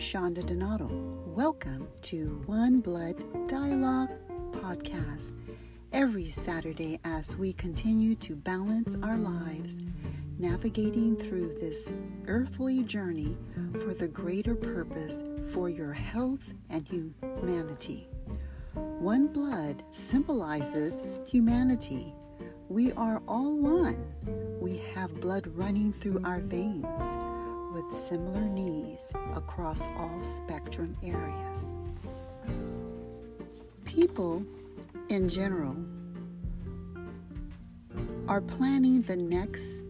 Shonda Donato. Welcome to One Blood Dialogue Podcast. Every Saturday, as we continue to balance our lives, navigating through this earthly journey for the greater purpose for your health and humanity. One blood symbolizes humanity. We are all one. We have blood running through our veins with similar needs across all spectrum areas. People in general are planning the next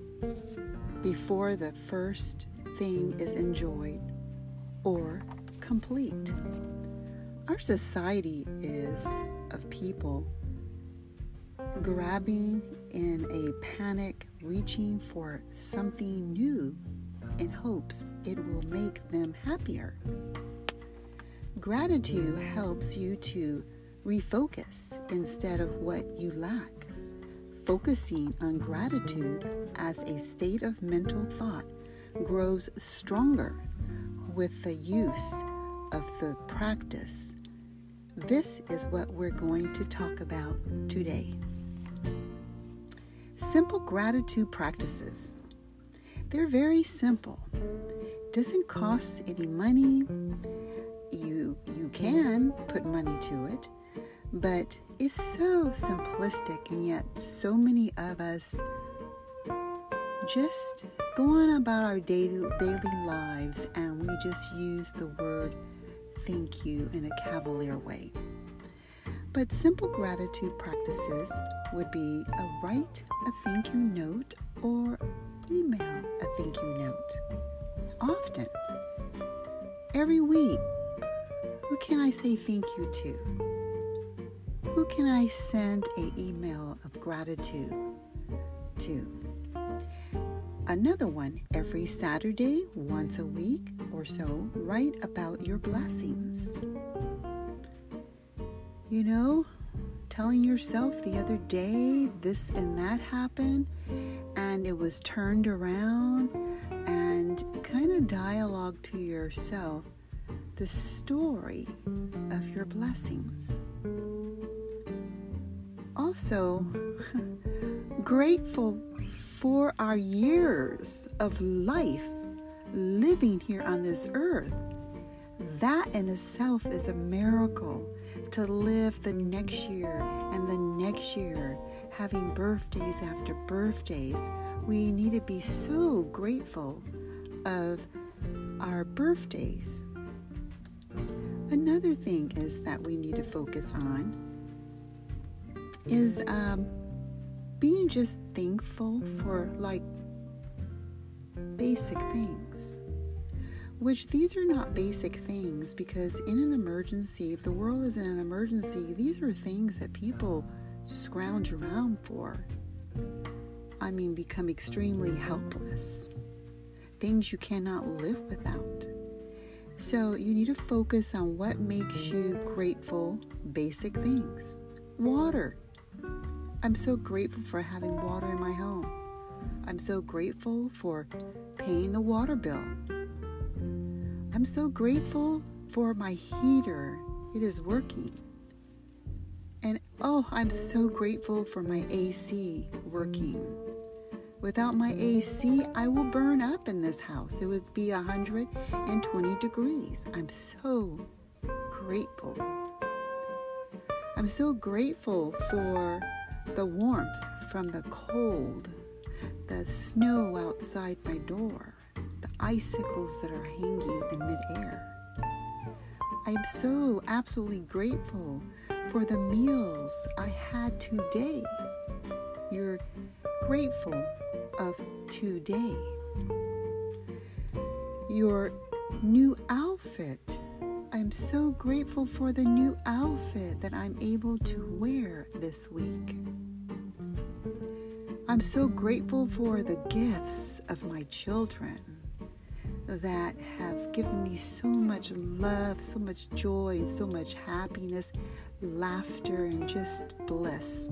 before the first thing is enjoyed or complete. Our society is of people grabbing in a panic, reaching for something new in hopes it will make them happier. Gratitude helps you to refocus instead of what you lack. Focusing on gratitude as a state of mental thought grows stronger with the use of the practice. This is what we're going to talk about today. Simple gratitude practices. They're very simple. It Doesn't cost any money. You you can put money to it, but it's so simplistic and yet so many of us just go on about our daily daily lives and we just use the word thank you in a cavalier way. But simple gratitude practices would be a write a thank you note or email a thank you note. Often, every week, who can I say thank you to? Who can I send an email of gratitude to? Another one every Saturday, once a week or so, write about your blessings. You know, telling yourself the other day this and that happened and it was turned around and kind of dialogue to yourself the story of your blessings. Also, grateful for our years of life living here on this earth. That in itself is a miracle to live the next year and the next year, having birthdays after birthdays. We need to be so grateful of our birthdays. Another thing is that we need to focus on is um, being just thankful for like basic things which these are not basic things because in an emergency, if the world is in an emergency, these are things that people scrounge around for. I mean, become extremely helpless. Things you cannot live without. So you need to focus on what makes you grateful, basic things. Water. I'm so grateful for having water in my home. I'm so grateful for paying the water bill. I'm so grateful for my heater. It is working. And oh, I'm so grateful for my AC working. Without my AC, I will burn up in this house. It would be 120 degrees. I'm so grateful. I'm so grateful for the warmth from the cold, the snow outside my door icicles that are hanging in midair. I'm so absolutely grateful for the meals I had today. You're grateful of today. Your new outfit. I'm so grateful for the new outfit that I'm able to wear this week. I'm so grateful for the gifts of my children that have given me so much love, so much joy, so much happiness, laughter, and just bliss.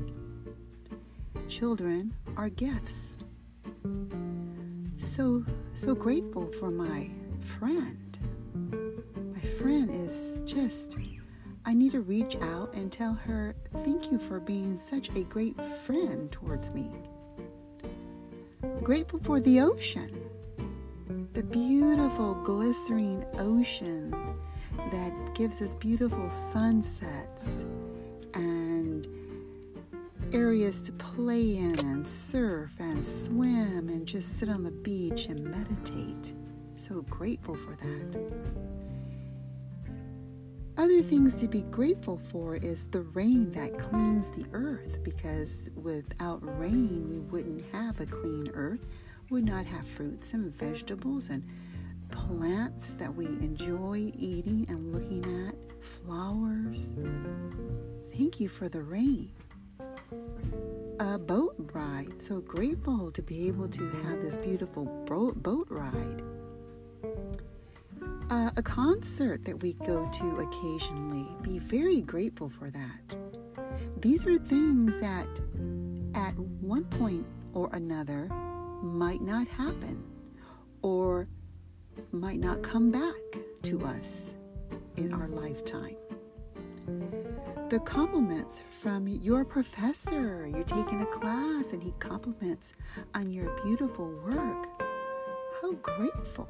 Children are gifts. So, so grateful for my friend. My friend is just, I need to reach out and tell her, thank you for being such a great friend towards me. Grateful for the ocean, the beautiful, glistening ocean that gives us beautiful sunsets and areas to play in and surf and swim and just sit on the beach and meditate. So grateful for that. Other things to be grateful for is the rain that cleans the earth because without rain we wouldn't have a clean earth, would not have fruits and vegetables and plants that we enjoy eating and looking at, flowers. Thank you for the rain. A boat ride. So grateful to be able to have this beautiful boat ride. Uh, a concert that we go to occasionally. Be very grateful for that. These are things that at one point or another might not happen or might not come back to us in our lifetime. The compliments from your professor, you're taking a class and he compliments on your beautiful work. How grateful.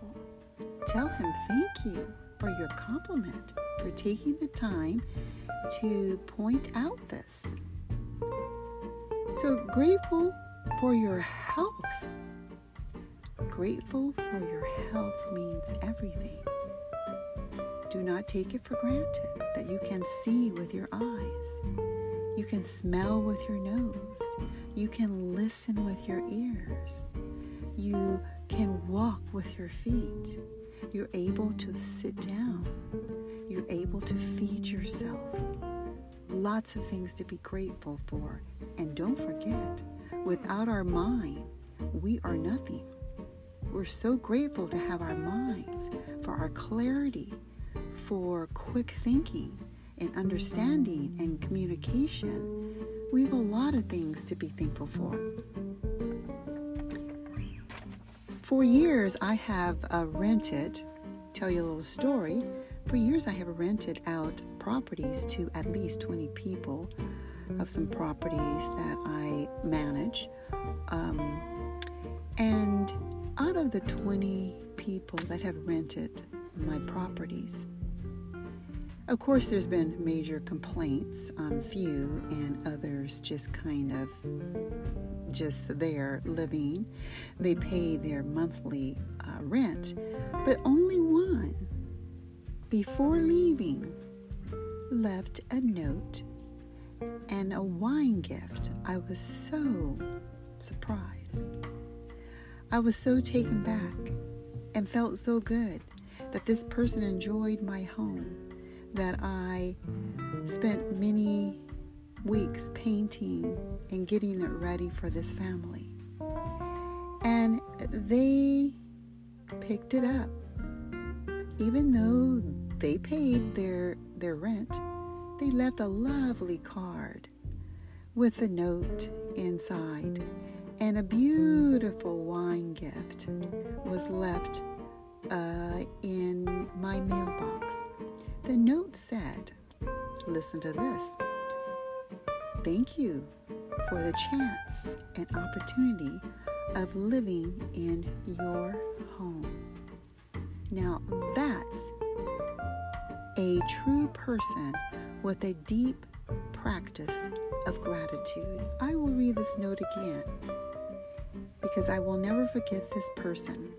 Tell him thank you for your compliment, for taking the time to point out this. So grateful for your health grateful for your health means everything. Do not take it for granted that you can see with your eyes. You can smell with your nose. You can listen with your ears. You can walk with your feet. You're able to sit down. You're able to feed yourself. Lots of things to be grateful for. And don't forget, without our mind, we are nothing. We're so grateful to have our minds, for our clarity, for quick thinking and understanding and communication. We have a lot of things to be thankful for. For years, I have uh, rented, tell you a little story. For years, I have rented out properties to at least 20 people of some properties that I manage. Um, and out of the 20 people that have rented my properties, of course, there's been major complaints on few, and others just kind of just there living. They pay their monthly uh, rent, but only one, before leaving, left a note and a wine gift. I was so surprised. I was so taken back and felt so good that this person enjoyed my home that I spent many weeks painting and getting it ready for this family. And they picked it up. Even though they paid their their rent, they left a lovely card with a note inside and a beautiful wine gift was left uh, in my mailbox. The note said, Listen to this. Thank you for the chance and opportunity of living in your home. Now, that's a true person with a deep practice of gratitude. I will read this note again because I will never forget this person.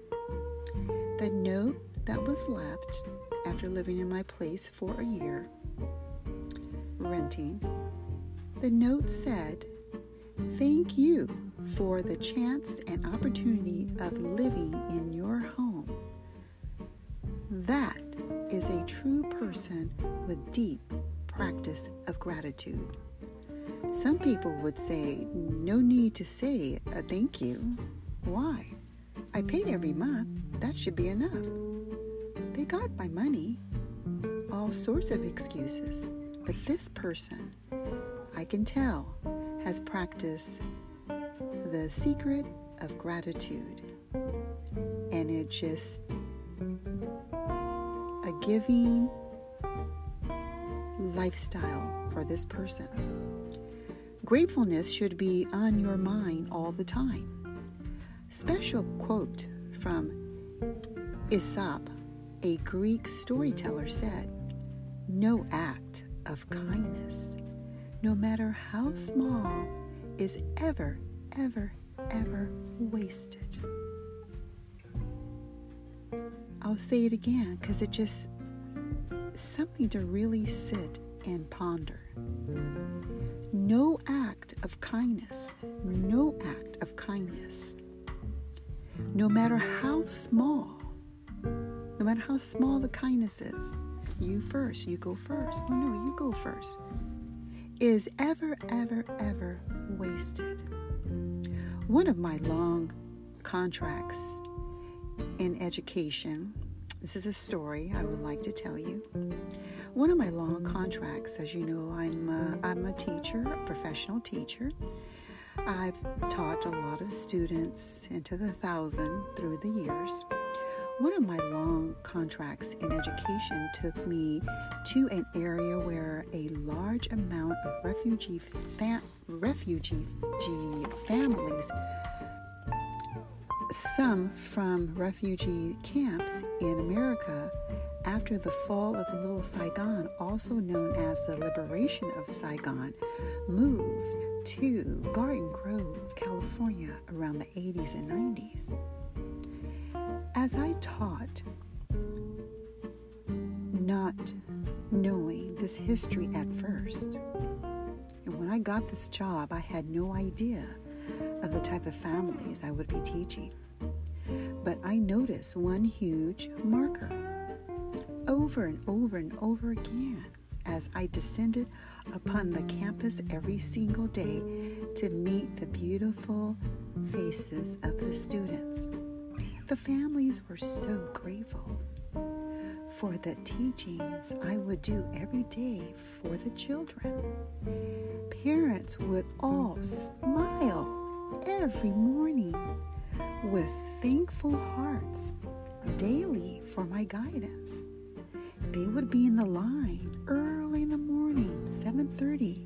The note that was left after living in my place for a year, renting, the note said, Thank you for the chance and opportunity of living in your home. That is a true person with deep practice of gratitude. Some people would say, no need to say a thank you. Why? I pay every month. That should be enough. They got my money. All sorts of excuses. But this person, I can tell, has practiced the secret of gratitude. And it just a giving lifestyle for this person. Gratefulness should be on your mind all the time. Special quote from Aesop, a Greek storyteller, said, No act of kindness, no matter how small, is ever, ever, ever wasted. I'll say it again because it just something to really sit and ponder. No act of kindness, no act of kindness, no matter how small, no matter how small the kindness is, you first, you go first. Oh no, you go first. Is ever, ever, ever wasted. One of my long contracts in education, this is a story I would like to tell you. One of my long contracts, as you know, I'm a, I'm a teacher, a professional teacher. I've taught a lot of students into the thousand through the years. One of my long contracts in education took me to an area where a large amount of refugee refugee families, some from refugee camps in America after the fall of Little Saigon, also known as the liberation of Saigon, moved to Garden Grove, California around the 80s and 90s. As I taught, not knowing this history at first, and when I got this job, I had no idea of the type of families I would be teaching. But I noticed one huge marker over and over and over again as I descended upon the campus every single day to meet the beautiful faces of the students. The families were so grateful for the teachings I would do every day for the children. Parents would all smile every morning with thankful hearts daily for my guidance. They would be in the line early in the morning, 7:30,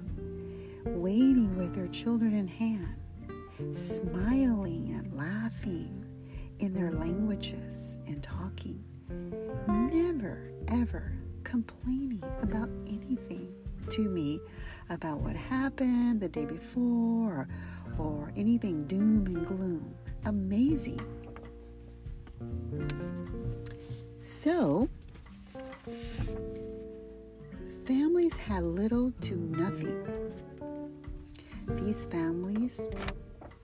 waiting with their children in hand, smiling and laughing in their languages and talking, never ever complaining about anything to me about what happened the day before or, or anything doom and gloom. Amazing. So, families had little to nothing. These families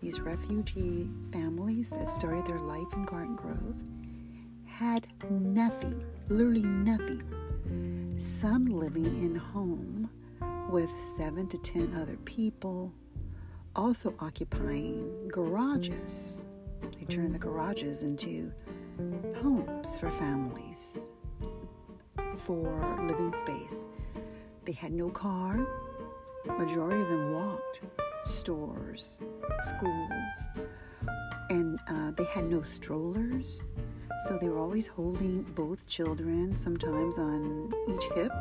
these refugee families that started their life in Garden Grove had nothing, literally nothing. Some living in home with seven to ten other people, also occupying garages. They turned the garages into homes for families, for living space. They had no car. Majority of them walked stores, schools, and uh, they had no strollers. So they were always holding both children, sometimes on each hip,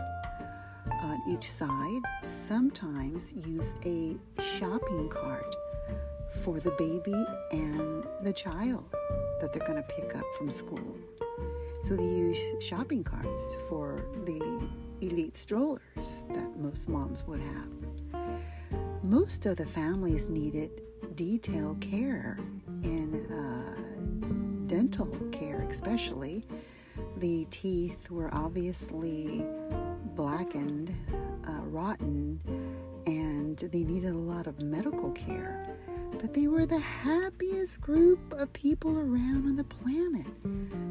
on each side, sometimes use a shopping cart for the baby and the child that they're going to pick up from school. So they use shopping carts for the elite strollers that most moms would have. Most of the families needed detailed care in uh, dental care, especially. The teeth were obviously blackened, uh, rotten, and they needed a lot of medical care. But they were the happiest group of people around on the planet.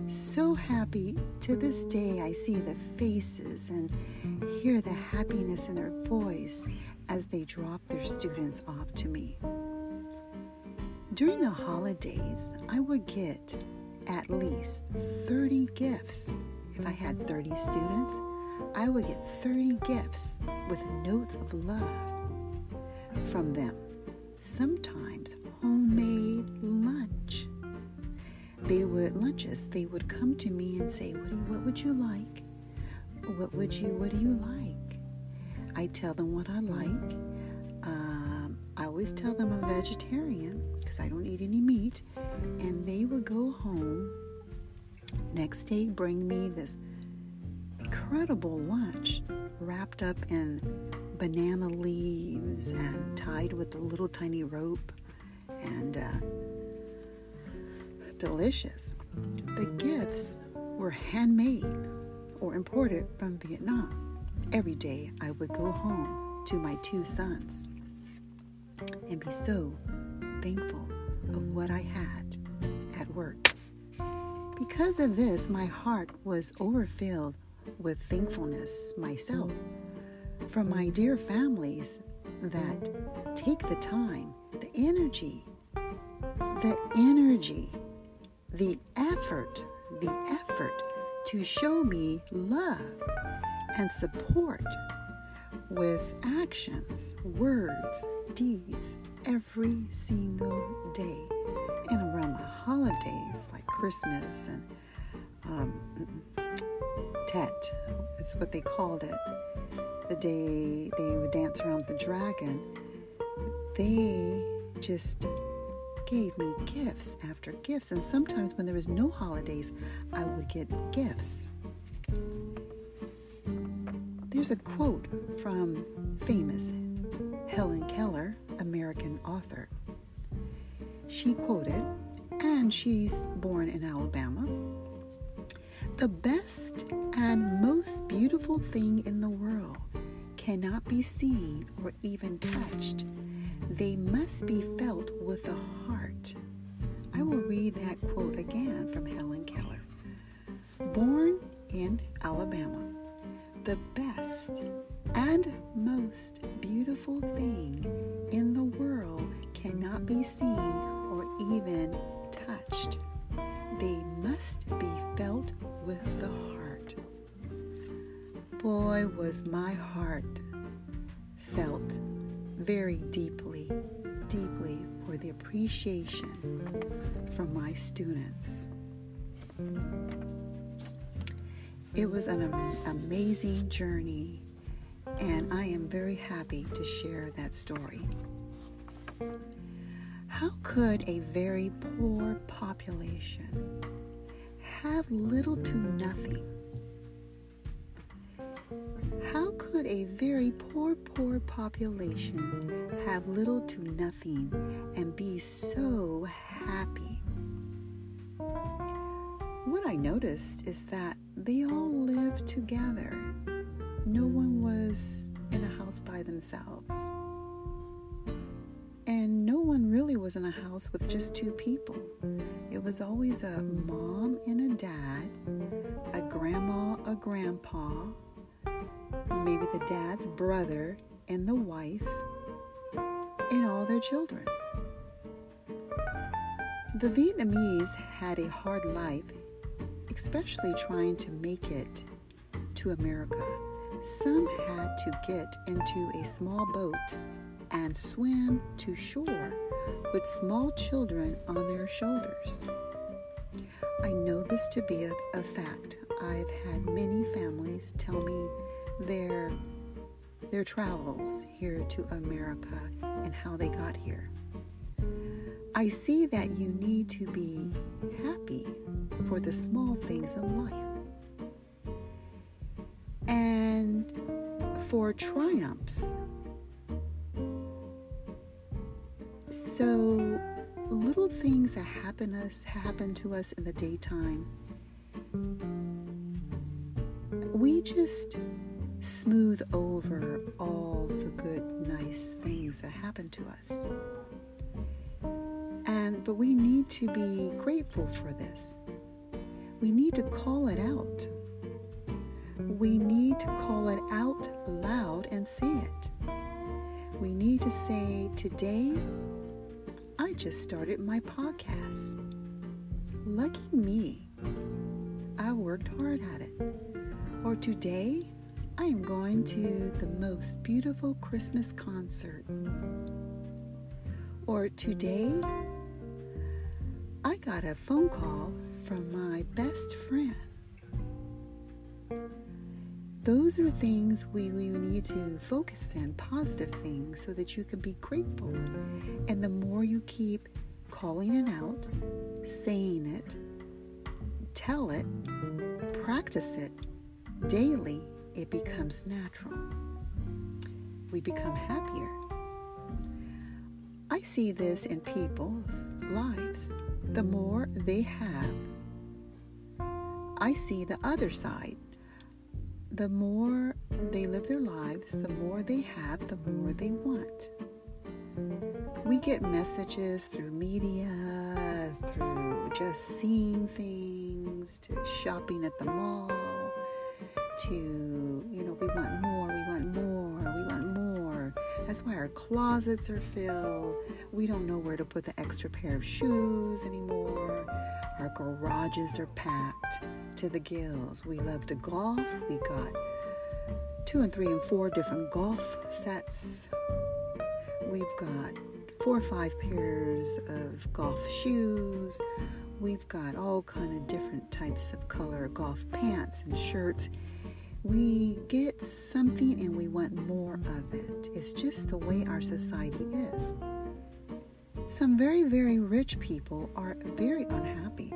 So happy to this day, I see the faces and hear the happiness in their voice as they drop their students off to me. During the holidays, I would get at least 30 gifts. If I had 30 students, I would get 30 gifts with notes of love from them. Sometimes homemade lunch. They would lunches. They would come to me and say, "What, do you, what would you like? What would you? What do you like?" I tell them what I like. Um, I always tell them I'm vegetarian because I don't eat any meat. And they would go home next day, bring me this incredible lunch wrapped up in banana leaves and tied with a little tiny rope and uh, delicious. The gifts were handmade or imported from Vietnam. Every day I would go home to my two sons and be so thankful of what I had at work. Because of this, my heart was overfilled with thankfulness myself from my dear families that take the time, the energy, the energy, the effort, the effort to show me love and support with actions, words, deeds every single day. And around the holidays like Christmas and um, Tet is what they called it. The day they would dance around the dragon, they just gave me gifts after gifts. And sometimes when there was no holidays, I would get gifts. There's a quote from famous Helen Keller, American author. She quoted, and she's born in Alabama. The best and most beautiful thing in the world cannot be seen or even touched. They must be felt with the heart. I will read that quote again from Helen Keller. Born in Alabama, the best and most beautiful thing in the world cannot be seen or even touched. They must be felt with the heart. Boy, was my heart felt very deeply, deeply for the appreciation from my students. It was an amazing journey, and I am very happy to share that story. How could a very poor population have little to nothing? A very poor, poor population have little to nothing and be so happy? What I noticed is that they all lived together. No one was in a house by themselves. And no one really was in a house with just two people. It was always a mom and a dad, a grandma, a grandpa, maybe the dad's brother and the wife, and all their children. The Vietnamese had a hard life, especially trying to make it to America. Some had to get into a small boat and swim to shore with small children on their shoulders. I know this to be a, a, fact. I've had many families tell me their their travels here to America and how they got here. I see that you need to be happy for the small things in life and for triumphs So, little things that happen us happen to us in the daytime. We just smooth over all the good, nice things that happen to us. And but we need to be grateful for this. We need to call it out. We need to call it out loud and say it. We need to say, Today I just started my podcast. Lucky me. I worked hard at it. Or today, I am going to the most beautiful Christmas concert. Or today, I got a phone call from my best friend. those are things we, we need to focus on, positive things, so that you can be grateful. And the more you keep calling it out, saying it, tell it, practice it daily, it becomes natural. We become happier. I see this in people's lives. The more they have, I see the other side. The more they live their lives, the more they have, the more they want. We get messages through media, through just seeing things, to shopping at the mall, to, you know, we want more, we want more, we want more. That's why our closets are filled. We don't know where to put the extra pair of shoes anymore. Our garages are packed to the gills. We love to golf. We got two and three and four different golf sets. We've got four or five pairs of golf shoes. We've got all kind of different types of color golf pants and shirts. We get something and we want more of it. It's just the way our society is. Some very, very rich people are very unhappy.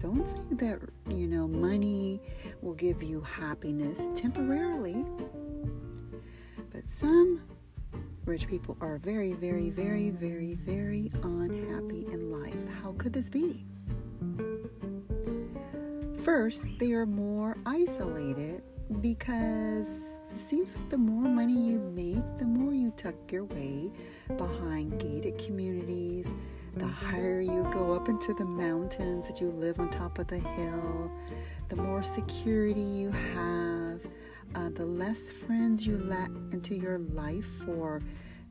Don't think that, you know, money will give you happiness temporarily. But some rich people are very, very, very, very, very unhappy in life. How could this be? First, they are more isolated because it seems like the more money you make, the more you tuck your way behind gated communities, the higher you go up into the mountains that you live on top of the hill, the more security you have, uh, the less friends you let into your life for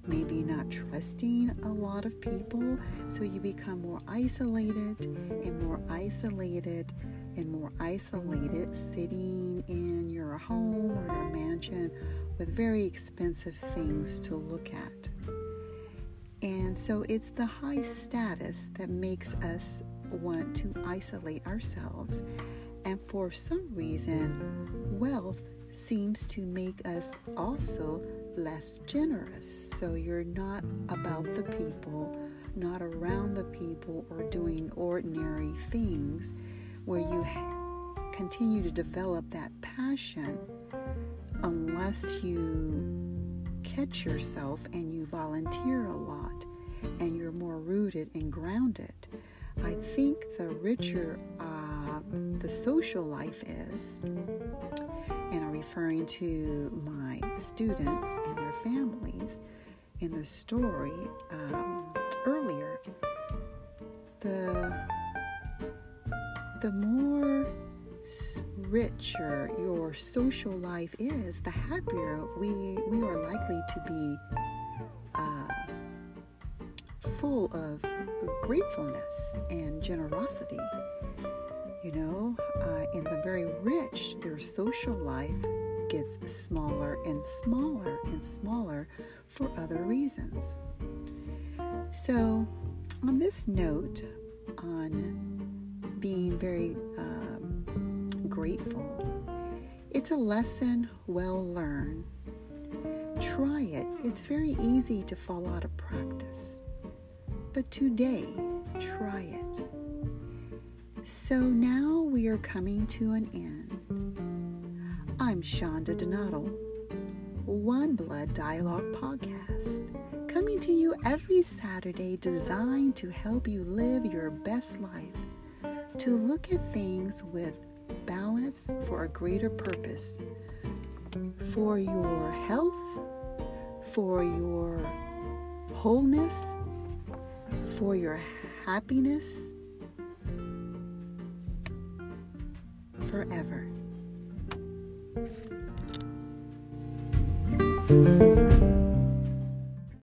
maybe not trusting a lot of people. So you become more isolated and more isolated and more isolated, sitting in your home or your mansion with very expensive things to look at. And so it's the high status that makes us want to isolate ourselves. And for some reason, wealth seems to make us also less generous. So you're not about the people, not around the people, or doing ordinary things where you continue to develop that passion unless you catch yourself and you volunteer a lot and you're more rooted and grounded. I think the richer uh, the social life is, and I'm referring to my students and their families in the story um, earlier, the the more richer your social life is, the happier we we are likely to be uh, full of gratefulness and generosity. You know, uh, in the very rich, their social life gets smaller and smaller and smaller for other reasons. So, on this note, on being very um, grateful. It's a lesson well learned. Try it. It's very easy to fall out of practice. But today, try it. So now we are coming to an end. I'm Shonda Donato, One Blood Dialogue Podcast, coming to you every Saturday designed to help you live your best life to look at things with balance for a greater purpose, for your health, for your wholeness, for your happiness forever.